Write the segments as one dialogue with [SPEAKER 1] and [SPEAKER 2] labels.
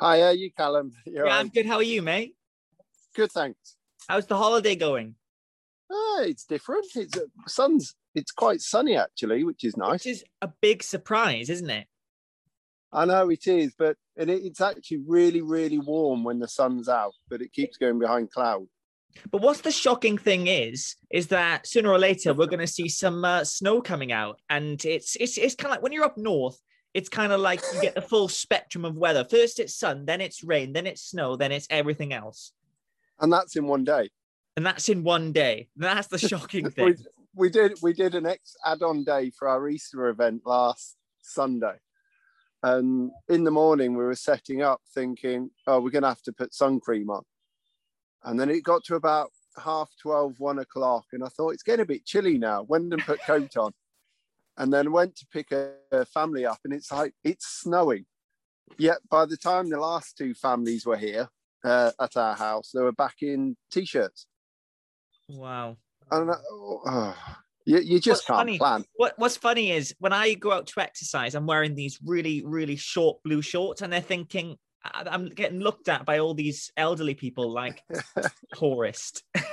[SPEAKER 1] Hi, are you, Callum?
[SPEAKER 2] You're yeah, right. I'm good. How are you, mate?
[SPEAKER 1] Good, thanks.
[SPEAKER 2] How's the holiday going?
[SPEAKER 1] Uh, it's different. It's uh, sun's. It's quite sunny actually, which is nice. Which
[SPEAKER 2] is a big surprise, isn't it?
[SPEAKER 1] I know it is, but it, it's actually really, really warm when the sun's out, but it keeps going behind cloud.
[SPEAKER 2] But what's the shocking thing is, is that sooner or later we're going to see some uh, snow coming out, and it's it's it's kind of like when you're up north, it's kind of like you get the full spectrum of weather. First it's sun, then it's rain, then it's snow, then it's everything else.
[SPEAKER 1] And that's in one day.
[SPEAKER 2] And that's in one day. That's the shocking thing.
[SPEAKER 1] we, we did we did an ex add-on day for our Easter event last Sunday. And in the morning we were setting up thinking, oh, we're gonna have to put sun cream on. And then it got to about half 12, one o'clock, and I thought it's getting a bit chilly now. Went and put coat on and then went to pick a, a family up, and it's like it's snowing. Yet by the time the last two families were here uh, at our house, they were back in t-shirts.
[SPEAKER 2] Wow.
[SPEAKER 1] And uh, oh, you, you just what's can't
[SPEAKER 2] funny,
[SPEAKER 1] plan.
[SPEAKER 2] What What's funny is when I go out to exercise, I'm wearing these really, really short blue shorts, and they're thinking I'm getting looked at by all these elderly people like tourist.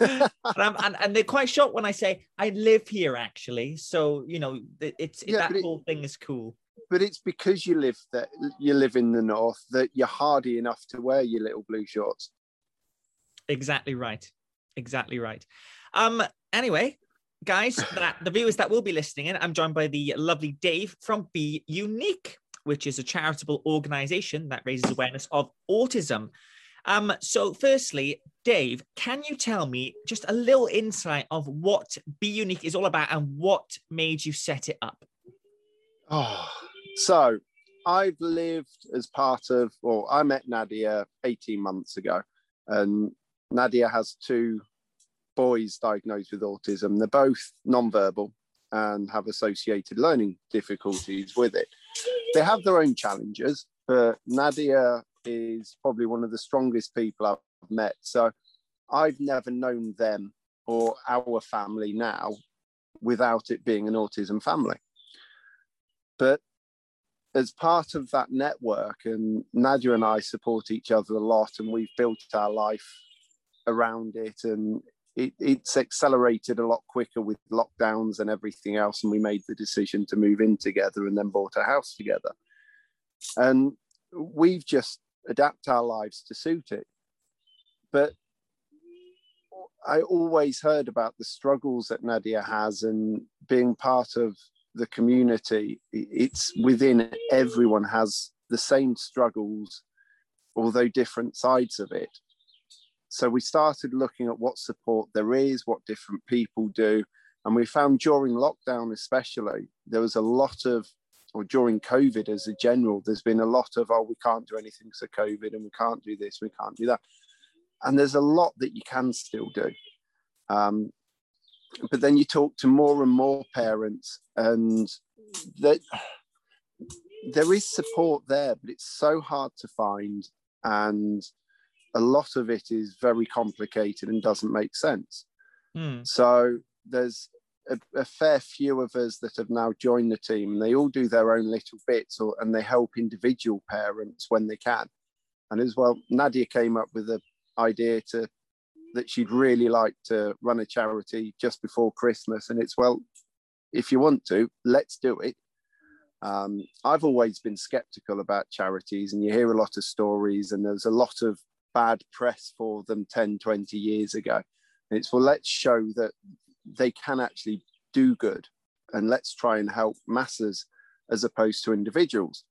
[SPEAKER 2] and, and, they're quite shocked when I say I live here actually. So you know, it's yeah, that whole thing is cool.
[SPEAKER 1] But it's because you live that you live in the north that you're hardy enough to wear your little blue shorts.
[SPEAKER 2] Exactly right. Exactly right. Um. Anyway, guys, that the viewers that will be listening in, I'm joined by the lovely Dave from BeeUnique, which is a charitable organization that raises awareness of autism. Um, so, firstly, Dave, can you tell me just a little insight of what BeeUnique is all about and what made you set it up?
[SPEAKER 1] Oh, so I've lived as part of, well, I met Nadia 18 months ago, and Nadia has two boys diagnosed with autism. They're both non-verbal and have associated learning difficulties with it. They have their own challenges, but Nadia is probably one of the strongest people I've met. So I've never known them or our family now without it being an autism family. But as part of that network, and Nadia and I support each other a lot, and we've built our life around it, and it, it's accelerated a lot quicker with lockdowns and everything else. And we made the decision to move in together and then bought a house together. And we've just adapt our lives to suit it. But I always heard about the struggles that Nadia has and being part of the community. It's within everyone has the same struggles, although different sides of it. So we started looking at what support there is, what different people do. And we found during lockdown, especially, there was a lot of or during COVID as a general, there's been a lot of, oh, we can't do anything for COVID and we can't do this, we can't do that. And there's a lot that you can still do. Um, but then you talk to more and more parents, and that there is support there, but it's so hard to find. And a lot of it is very complicated and doesn't make sense. Mm. So there's a, a, fair few of us that have now joined the team. And they all do their own little bits, or, and they help individual parents when they can. And as well, Nadia came up with the idea to that she'd really like to run a charity just before Christmas. And it's well, if you want to, let's do it. Um, I've always been skeptical about charities, and you hear a lot of stories, and there's a lot of bad press for them 10, 20 years ago. And it's well, let's show that they can actually do good. And let's try and help masses as opposed to individuals.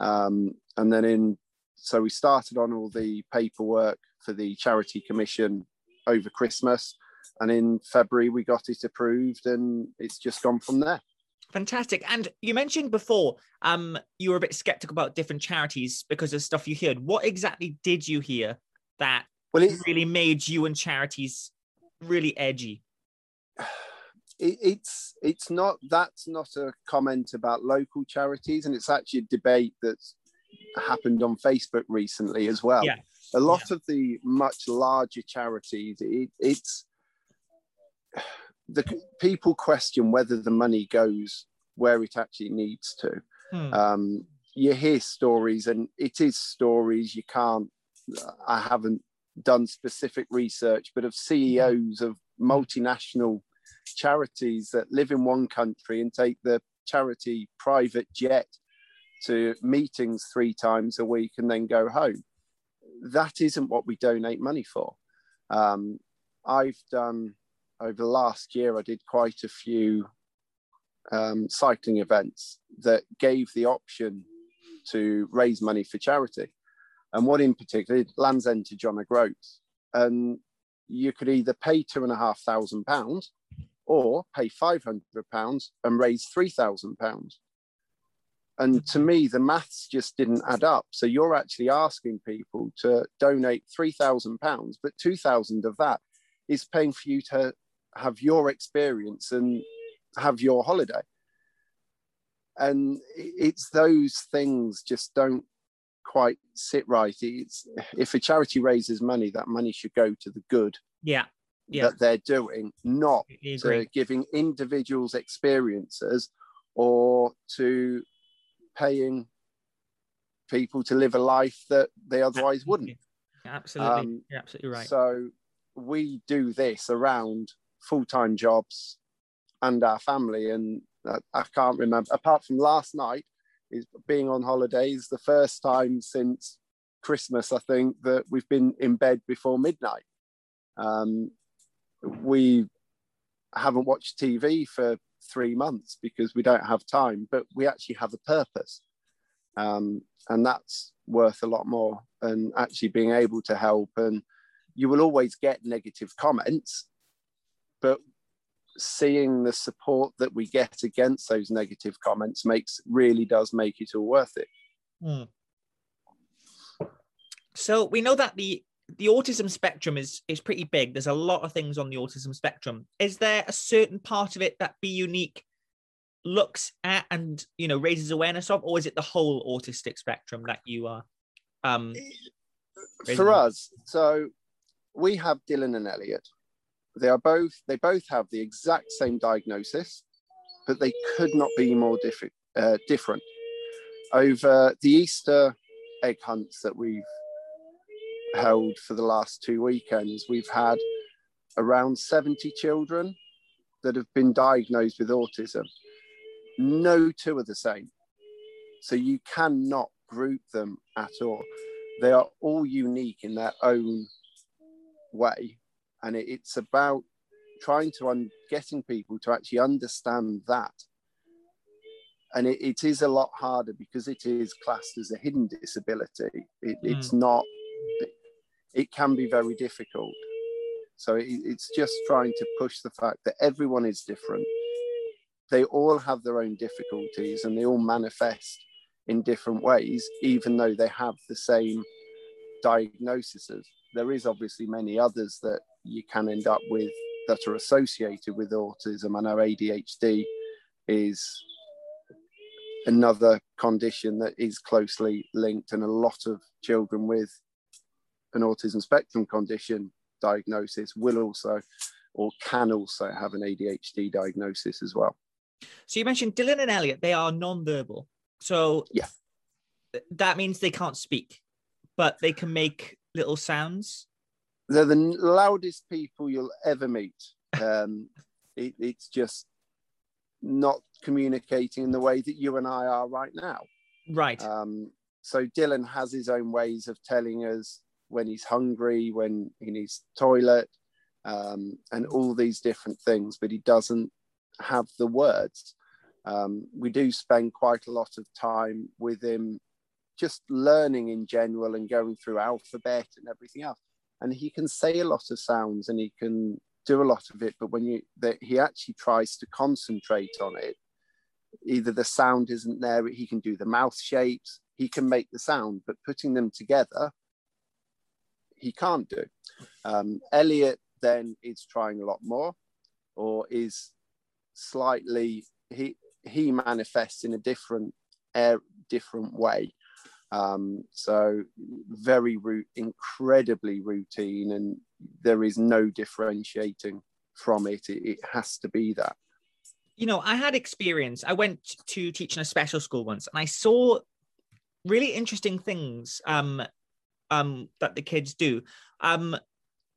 [SPEAKER 1] Um, and then in so we started on all the paperwork for the charity commission over christmas. And in february we got it approved and it's just gone from there.
[SPEAKER 2] Fantastic. And you mentioned before um you were a bit skeptical about different charities because of stuff you heard. What exactly did you hear that well, it really made you and charities really edgy
[SPEAKER 1] it, it's it's not that's not a comment about local charities, and it's actually a debate that's happened on Facebook recently as well.
[SPEAKER 2] Yeah.
[SPEAKER 1] A lot yeah. of the much larger charities, it, it's the people question whether the money goes where it actually needs to. Hmm. Um, you hear stories, and it is stories. You can't. I haven't done specific research, but of CEOs of multinational charities that live in one country and take the charity private jet to meetings three times a week and then go home. That isn't what we donate money for. Um, I've done over the last year, I did quite a few um, cycling events that gave the option to raise money for charity. And one in particular, Land's End to John O'Groats. And you could either pay two and a half thousand pounds or pay 500 pounds and raise 3,000 pounds. And to me, the maths just didn't add up. So you're actually asking people to donate three thousand pounds, but two thousand of that is paying for you to have your experience and have your holiday. And it's those things just don't quite sit right. It's if a charity raises money, that money should go to the good.
[SPEAKER 2] Yeah. Yeah.
[SPEAKER 1] That they're doing, not to giving individuals experiences or to paying people to live a life that they otherwise wouldn't.
[SPEAKER 2] Absolutely. Um, You're absolutely right.
[SPEAKER 1] So we do this around full-time jobs and our family. And I can't remember, apart from last night, is being on holidays, the first time since Christmas, I think, that we've been in bed before midnight. Um, we haven't watched TV for three months because we don't have time, but we actually have a purpose. Um, and that's worth a lot more. And actually being able to help, and you will always get negative comments, but seeing the support that we get against those negative comments makes really does make it all worth it. Mm.
[SPEAKER 2] So we know that the the autism spectrum is is pretty big. There's a lot of things on the autism spectrum. Is there a certain part of it that BeeUnique looks at and you know raises awareness of, or is it the whole autistic spectrum that you are? Um,
[SPEAKER 1] For us, so we have Dylan and Elliot. They are both they both have the exact same diagnosis, but they could not be more diffi- uh, different. Over the Easter egg hunts that we've held for the last two weekends, we've had around 70 children that have been diagnosed with autism. No two are the same. So you cannot group them at all. They are all unique in their own way. And it's about trying to un- getting people to actually understand that. And it, it is a lot harder because it is classed as a hidden disability. It, mm. It's not it can be very difficult. So it, it's just trying to push the fact that everyone is different. They all have their own difficulties and they all manifest in different ways, even though they have the same diagnoses. There is obviously many others that you can end up with that are associated with autism. I know ADHD is another condition that is closely linked, and a lot of children with an autism spectrum condition diagnosis will also or can also have an ADHD diagnosis as well.
[SPEAKER 2] So you mentioned Dylan and Elliot, they are non-verbal. So
[SPEAKER 1] yeah,
[SPEAKER 2] that means they can't speak, but they can make little sounds.
[SPEAKER 1] They're the loudest people you'll ever meet. Um, it, it's just not communicating in the way that you and I are right now.
[SPEAKER 2] Right.
[SPEAKER 1] Um, so Dylan has his own ways of telling us when he's hungry, when he needs toilet, um, and all these different things, but he doesn't have the words. Um, we do spend quite a lot of time with him just learning in general and going through alphabet and everything else. And he can say a lot of sounds and he can do a lot of it, but when you that he actually tries to concentrate on it, either the sound isn't there, he can do the mouth shapes, he can make the sound, but putting them together he can't do. Um, Elliot then is trying a lot more, or is slightly he he manifests in a different air, different way. Um, so very root, incredibly routine, and there is no differentiating from it. it. It has to be that.
[SPEAKER 2] You know, I had experience. I went to teach in a special school once, and I saw really interesting things um, um, that the kids do. Um,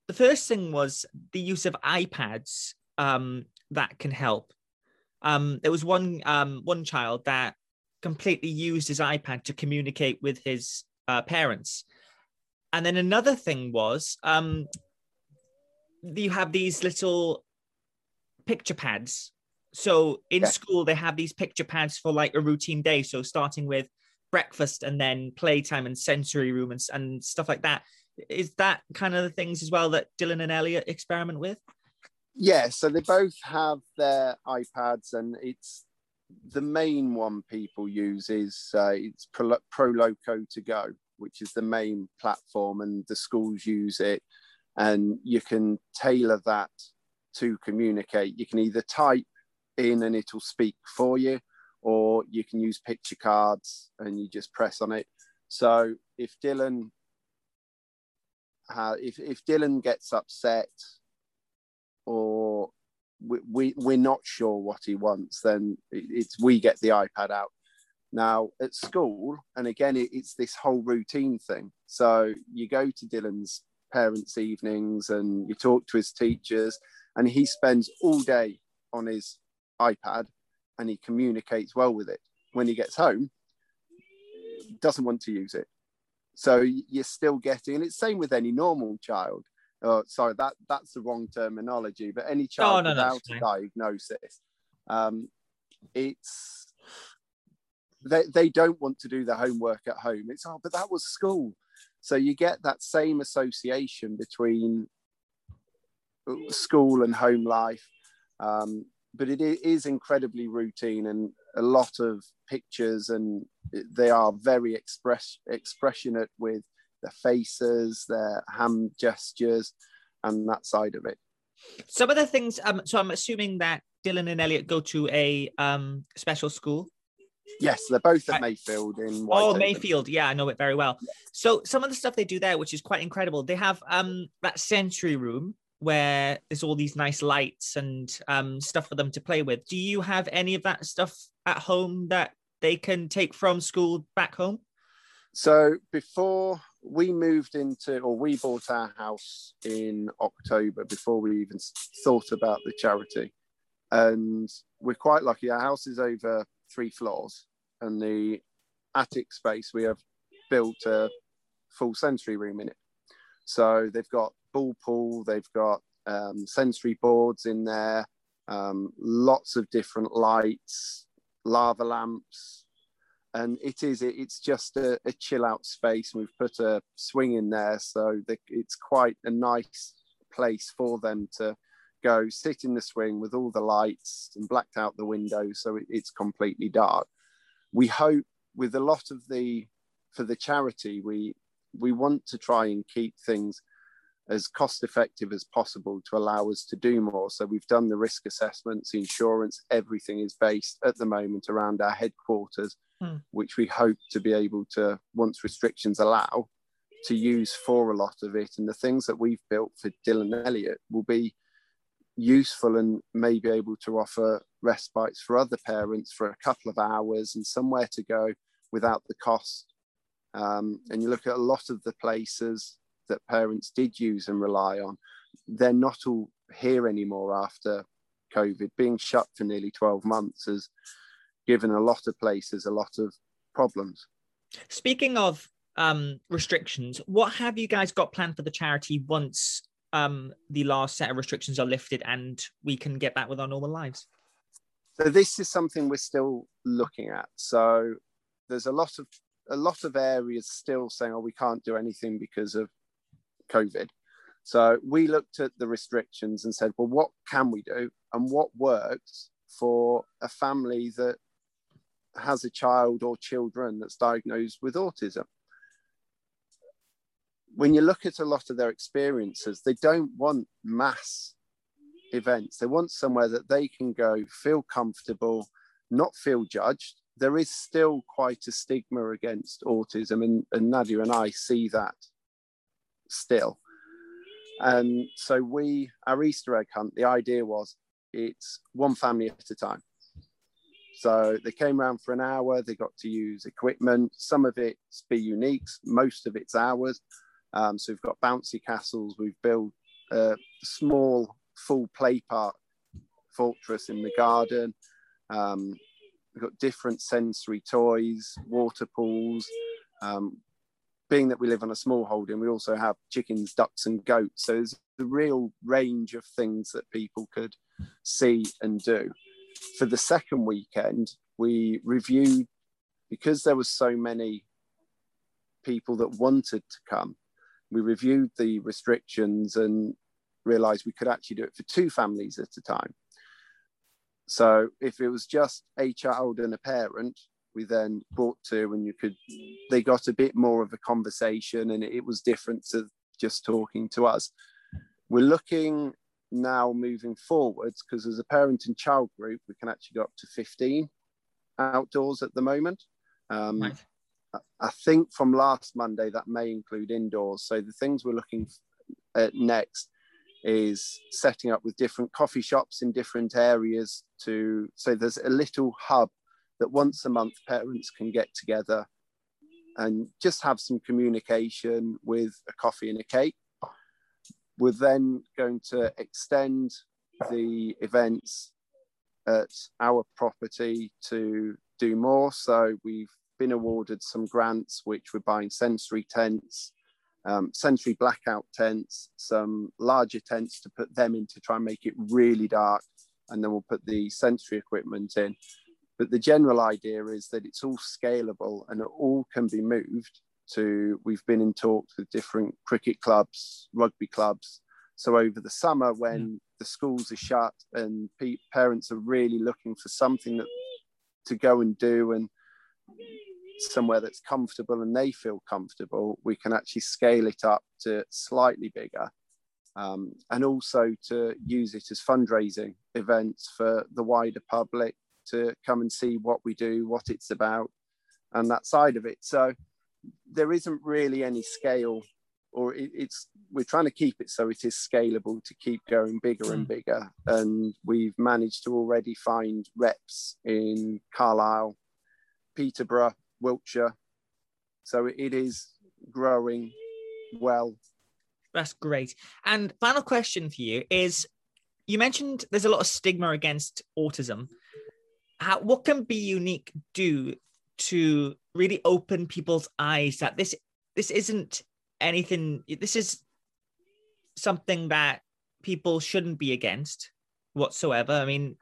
[SPEAKER 2] the first thing was the use of iPads um, that can help. Um, there was one um, one child that completely used his iPad to communicate with his uh, parents, and then another thing was um, you have these little picture pads. So in yeah. school they have these picture pads for like a routine day. So starting with breakfast and then playtime and sensory room and, and stuff like that. Is that kind of the things as well that Dylan and Elliot experiment with?
[SPEAKER 1] Yeah, so they both have their iPads, and it's the main one people use is uh, it's Pro, Proloquo2Go, which is the main platform, and the schools use it, and you can tailor that to communicate. You can either type in and it'll speak for you, or you can use picture cards and you just press on it. So if Dylan uh, if, if Dylan gets upset or we, we, we're not sure what he wants, then it's we get the iPad out. Now at school, and again, it, it's this whole routine thing. So you go to Dylan's parents' evenings and you talk to his teachers, and he spends all day on his iPad and he communicates well with it. When he gets home, doesn't want to use it. So you're still getting, and it's same with any normal child. Oh, sorry, that that's the wrong terminology, but any child oh, no, without no, a diagnosis, um, it's they, they don't want to do their homework at home. It's oh, but that was school. So you get that same association between school and home life. Um, but it is incredibly routine and a lot of pictures and they are very express expressionate with their faces their hand gestures and that side of it.
[SPEAKER 2] Some of the things um, so i'm assuming that dylan and elliot go to a um, special school?
[SPEAKER 1] Yes they're both at mayfield in
[SPEAKER 2] White oh mayfield. Yeah i know it very well. So some of the stuff they do there which is quite incredible they have um that sensory room where there's all these nice lights and um, stuff for them to play with. Do you have any of that stuff at home that they can take from school back home?
[SPEAKER 1] So before we moved into, or we bought our house in October before we even thought about the charity. And we're quite lucky. Our house is over three floors, and the attic space we have built a full sensory room in it. So they've got ball pool, they've got um, sensory boards in there, um, lots of different lights, lava lamps, and it is it's just a, a chill out space. We've put a swing in there, so the, it's quite a nice place for them to go sit in the swing with all the lights and blacked out the windows, so it, it's completely dark. We hope with a lot of the for the charity we we want to try and keep things as cost effective as possible to allow us to do more. So we've done the risk assessments, insurance, everything is based at the moment around our headquarters, hmm. which we hope to be able to, once restrictions allow, to use for a lot of it. And the things that we've built for Dylan Elliot will be useful and may be able to offer respites for other parents for a couple of hours and somewhere to go without the cost um, and you look at a lot of the places that parents did use and rely on, they're not all here anymore after COVID. Being shut for nearly 12 months has given a lot of places a lot of problems.
[SPEAKER 2] Speaking of um, restrictions, what have you guys got planned for the charity once um, the last set of restrictions are lifted and we can get back with our normal lives?
[SPEAKER 1] So this is something we're still looking at. So there's a lot of a lot of areas still saying, oh, we can't do anything because of COVID. So we looked at the restrictions and said, well, what can we do and what works for a family that has a child or children that's diagnosed with autism? When you look at a lot of their experiences, they don't want mass events. They want somewhere that they can go, feel comfortable, not feel judged, there is still quite a stigma against autism, and, and Nadia and I see that still. And so we, our Easter egg hunt, the idea was it's one family at a time. So they came around for an hour. They got to use equipment. Some of it's BeeUniques, most of it's ours. Um, so we've got bouncy castles. We've built a small full play park fortress in the garden. Um, we've got different sensory toys, water pools. Um, being that we live on a small holding, we also have chickens, ducks, and goats. So there's a real range of things that people could see and do. For the second weekend, we reviewed because there was so many people that wanted to come. We reviewed the restrictions and realized we could actually do it for two families at a time. So if it was just a child and a parent, we then brought to and you could they got a bit more of a conversation and it was different to just talking to us we're looking now moving forwards because as a parent and child group we can actually go up to 15 outdoors at the moment um, right. I think from last Monday that may include indoors. So the things we're looking at next is setting up with different coffee shops in different areas to so there's a little hub that once a month parents can get together and just have some communication with a coffee and a cake. We're then going to extend the events at our property to do more. So we've been awarded some grants, which we're buying sensory tents, um, sensory blackout tents, some larger tents to put them in to try and make it really dark. And then we'll put the sensory equipment in. But the general idea is that it's all scalable and it all can be moved to, we've been in talks with different cricket clubs, rugby clubs. So over the summer, when yeah. the schools are shut and pe- parents are really looking for something that, to go and do and somewhere that's comfortable and they feel comfortable, we can actually scale it up to slightly bigger. Um, and also to use it as fundraising events for the wider public to come and see what we do, what it's about, and that side of it. So there isn't really any scale, or it, it's we're trying to keep it so it is scalable to keep going bigger and hmm. bigger. And we've managed to already find reps in Carlisle, Peterborough, Wiltshire. So it is growing well.
[SPEAKER 2] That's great. And final question for you is you mentioned there's a lot of stigma against autism how what can BeeUnique do to really open people's eyes that this this isn't anything this is something that people shouldn't be against whatsoever. I mean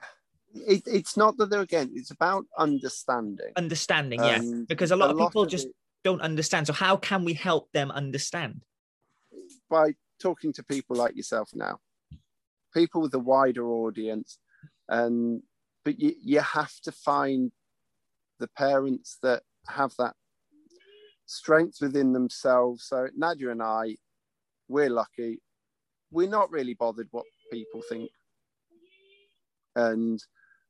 [SPEAKER 1] it, it's not that they're against it's about understanding.
[SPEAKER 2] Understanding um, yeah because a lot a of people lot just it, don't understand. So how can we help them understand?
[SPEAKER 1] By talking to people like yourself now. People with a wider audience and but you, you have to find the parents that have that strength within themselves. So Nadia and I, we're lucky. We're not really bothered what people think. And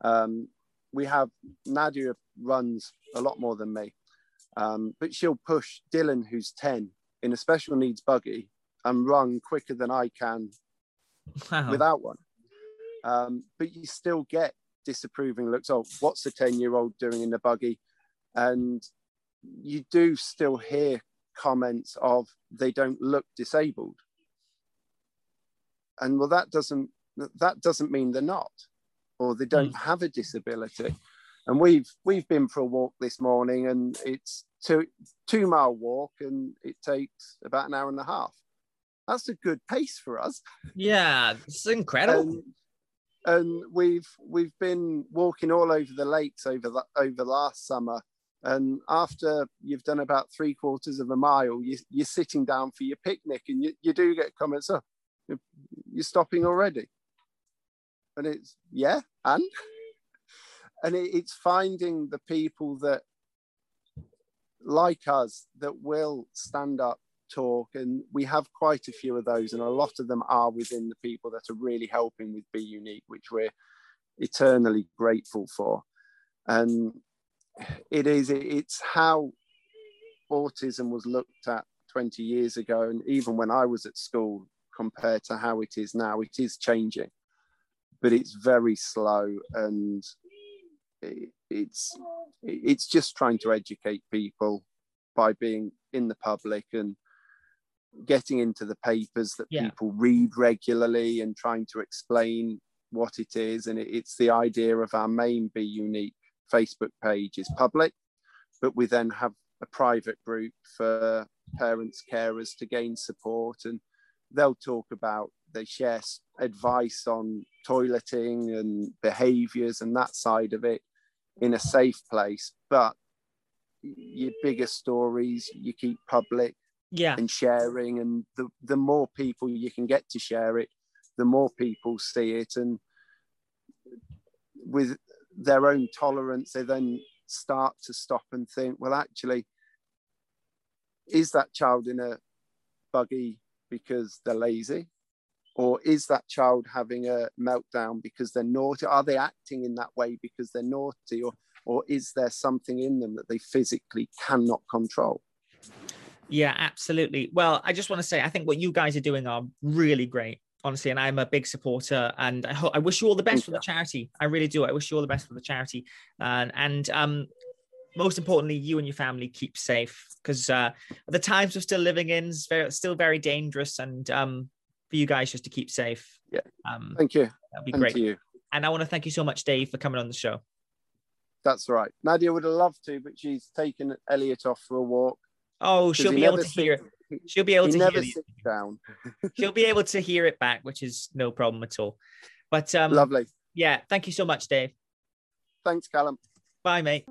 [SPEAKER 1] um, we have Nadia runs a lot more than me, um, but she'll push Dylan, who's 10, in a special needs buggy and run quicker than I can wow. without one. Um, but you still get disapproving looks. Oh, what's the 10 year old doing in the buggy? And you do still hear comments of they don't look disabled. And well, that doesn't that doesn't mean they're not, or they don't mm. have a disability. And we've we've been for a walk this morning, and it's two two mile walk, and it takes about an hour and a half. That's a good pace for us.
[SPEAKER 2] Yeah, it's incredible
[SPEAKER 1] and we've we've been walking all over the lakes over the, over last summer. And after you've done about three quarters of a mile you, you're sitting down for your picnic and you, you do get comments oh you're, you're stopping already. And it's yeah and? And it, it's finding the people that like us that will stand up talk and we have quite a few of those and a lot of them are within the people that are really helping with BeeUnique which we're eternally grateful for. And it is it's how autism was looked at 20 years ago and even when i was at school compared to how it is now it is changing. But it's very slow and it's it's just trying to educate people by being in the public and getting into the papers that
[SPEAKER 2] Yeah.
[SPEAKER 1] people read regularly and trying to explain what it is and it, it's the idea of our main BeeUnique facebook page is public but we then have a private group for parents carers to gain support and they'll talk about they share advice on toileting and behaviors and that side of it in a safe place but your bigger stories you keep public
[SPEAKER 2] Yeah.
[SPEAKER 1] and sharing and the, the more people you can get to share it the more people see it and with their own tolerance they then start to stop and think well actually is that child in a buggy because they're lazy? Or is that child having a meltdown because they're naughty? Are they acting in that way because they're naughty? Or or is there something in them that they physically cannot control
[SPEAKER 2] Yeah, absolutely. Well, I just want to say, I think what you guys are doing are really great, honestly, and I'm a big supporter. And I hope I wish you all the best
[SPEAKER 1] Thank
[SPEAKER 2] for the charity. I really do. I wish you all the best for the charity, and and um, most importantly, you and your family keep safe because uh, the times we're still living in is very, still very dangerous, and um, for you guys just to keep safe.
[SPEAKER 1] Yeah.
[SPEAKER 2] um,
[SPEAKER 1] thank you
[SPEAKER 2] that'd be
[SPEAKER 1] and
[SPEAKER 2] great.
[SPEAKER 1] you
[SPEAKER 2] And I want to thank you so much, Dave, for coming on the show.
[SPEAKER 1] That's right. Nadia would have loved to, but she's taken Elliot off for a walk.
[SPEAKER 2] Oh, she'll
[SPEAKER 1] he
[SPEAKER 2] be able to hear.
[SPEAKER 1] sits-
[SPEAKER 2] She'll be able to
[SPEAKER 1] never
[SPEAKER 2] hear.
[SPEAKER 1] Down.
[SPEAKER 2] she'll be able to hear it back, which is no problem at all. But um,
[SPEAKER 1] Lovely.
[SPEAKER 2] yeah, thank you so much, Dave.
[SPEAKER 1] Thanks, Callum.
[SPEAKER 2] Bye, mate.